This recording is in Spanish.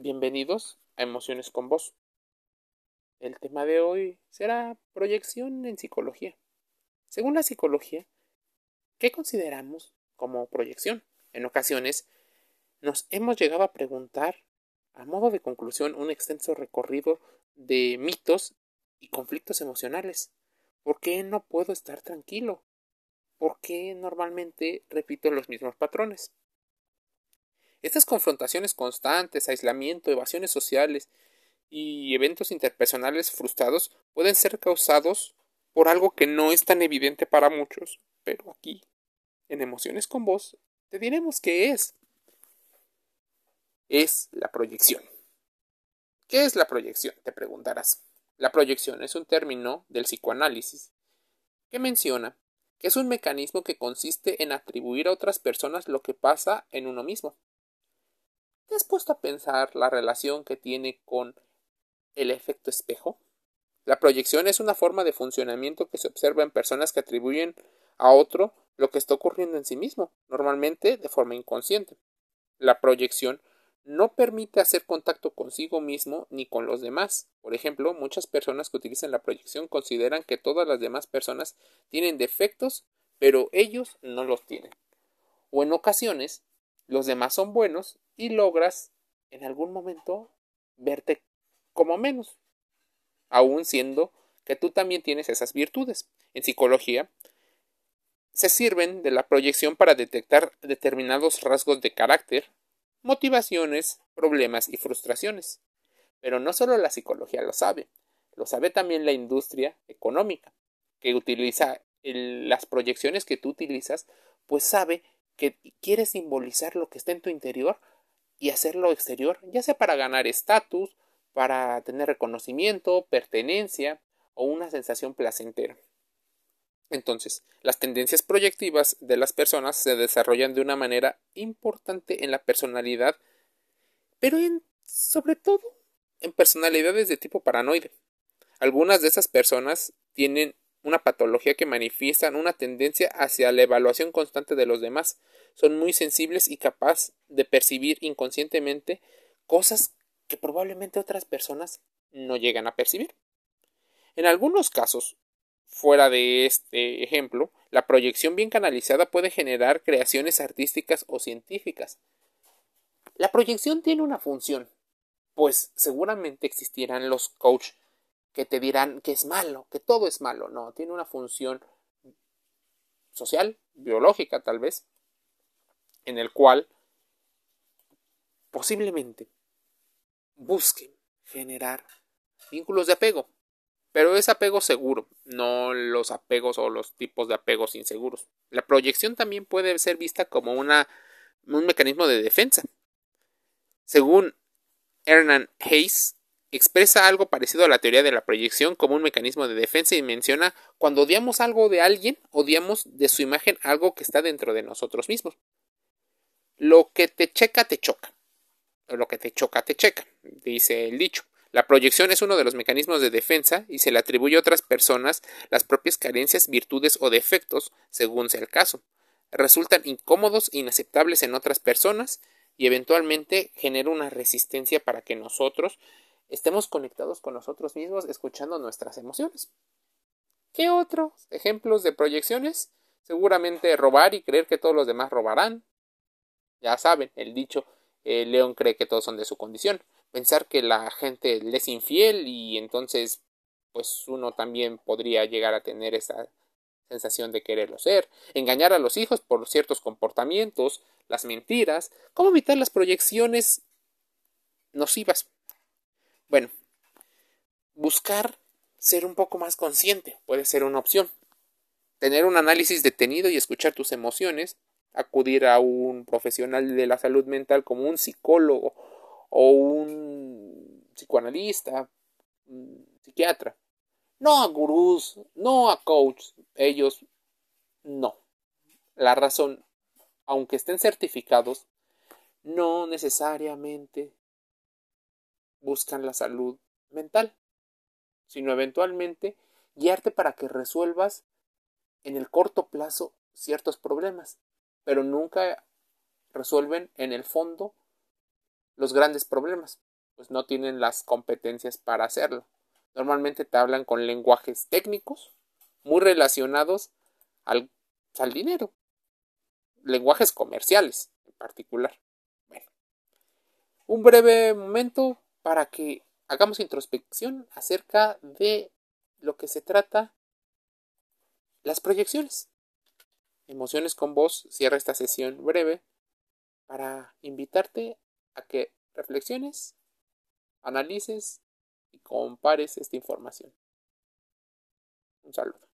Bienvenidos a Emociones con Vos. El tema de hoy será proyección en psicología. Según la psicología, ¿qué consideramos como proyección? En ocasiones nos hemos llegado a preguntar, a modo de conclusión, un extenso recorrido de mitos y conflictos emocionales. ¿Por qué no puedo estar tranquilo? ¿Por qué normalmente repito los mismos patrones? Estas confrontaciones constantes, aislamiento, evasiones sociales y eventos interpersonales frustrados pueden ser causados por algo que no es tan evidente para muchos, pero aquí, en Emociones con Vos, te diremos qué es. Es la proyección. ¿Qué es la proyección? Te preguntarás. La proyección es un término del psicoanálisis que menciona que es un mecanismo que consiste en atribuir a otras personas lo que pasa en uno mismo. ¿Te has puesto a pensar la relación que tiene con el efecto espejo? La proyección es una forma de funcionamiento que se observa en personas que atribuyen a otro lo que está ocurriendo en sí mismo, normalmente de forma inconsciente. La proyección no permite hacer contacto consigo mismo ni con los demás. Por ejemplo, muchas personas que utilizan la proyección consideran que todas las demás personas tienen defectos, pero ellos no los tienen. O en ocasiones, los demás son buenos y logras en algún momento verte como menos, aun siendo que tú también tienes esas virtudes. En psicología, se sirven de la proyección para detectar determinados rasgos de carácter, motivaciones, problemas y frustraciones. Pero no solo la psicología lo sabe, lo sabe también la industria económica, que utiliza las proyecciones que tú utilizas, pues sabe que quiere simbolizar lo que está en tu interior y hacerlo exterior, ya sea para ganar estatus, para tener reconocimiento, pertenencia o una sensación placentera. Entonces, las tendencias proyectivas de las personas se desarrollan de una manera importante en la personalidad, pero en, sobre todo en personalidades de tipo paranoide. Algunas de esas personas tienen una patología que manifiestan una tendencia hacia la evaluación constante de los demás. Son muy sensibles y capaz de percibir inconscientemente cosas que probablemente otras personas no llegan a percibir. En algunos casos, fuera de este ejemplo, la proyección bien canalizada puede generar creaciones artísticas o científicas. La proyección tiene una función, pues seguramente existirán los coach que te dirán que es malo, que todo es malo. No, tiene una función social, biológica tal vez, en el cual posiblemente busquen generar vínculos de apego, pero es apego seguro, no los apegos o los tipos de apegos inseguros. La proyección también puede ser vista como una, un mecanismo de defensa. Según Hernan Hayes, expresa algo parecido a la teoría de la proyección como un mecanismo de defensa y menciona cuando odiamos algo de alguien, odiamos de su imagen algo que está dentro de nosotros mismos. Lo que te checa, te choca. Lo que te choca, te checa, dice el dicho. La proyección es uno de los mecanismos de defensa y se le atribuye a otras personas las propias carencias, virtudes o defectos, según sea el caso. Resultan incómodos e inaceptables en otras personas y eventualmente genera una resistencia para que nosotros estemos conectados con nosotros mismos escuchando nuestras emociones. ¿Qué otros ejemplos de proyecciones? Seguramente robar y creer que todos los demás robarán. Ya saben, el dicho, el león cree que todos son de su condición. Pensar que la gente le es infiel y entonces pues uno también podría llegar a tener esa sensación de quererlo ser, engañar a los hijos por ciertos comportamientos, las mentiras, cómo evitar las proyecciones nocivas bueno, buscar ser un poco más consciente puede ser una opción. Tener un análisis detenido y escuchar tus emociones, acudir a un profesional de la salud mental como un psicólogo o un psicoanalista, un psiquiatra. No a gurús, no a coaches, ellos no. La razón, aunque estén certificados, no necesariamente buscan la salud mental, sino eventualmente guiarte para que resuelvas en el corto plazo ciertos problemas, pero nunca resuelven en el fondo los grandes problemas. pues no tienen las competencias para hacerlo. Normalmente te hablan con lenguajes técnicos muy relacionados al, al dinero, lenguajes comerciales en particular. Bueno, un breve momento para que hagamos introspección acerca de lo que se trata las proyecciones. Emociones con vos cierra esta sesión breve para invitarte a que reflexiones, analices y compares esta información. Un saludo.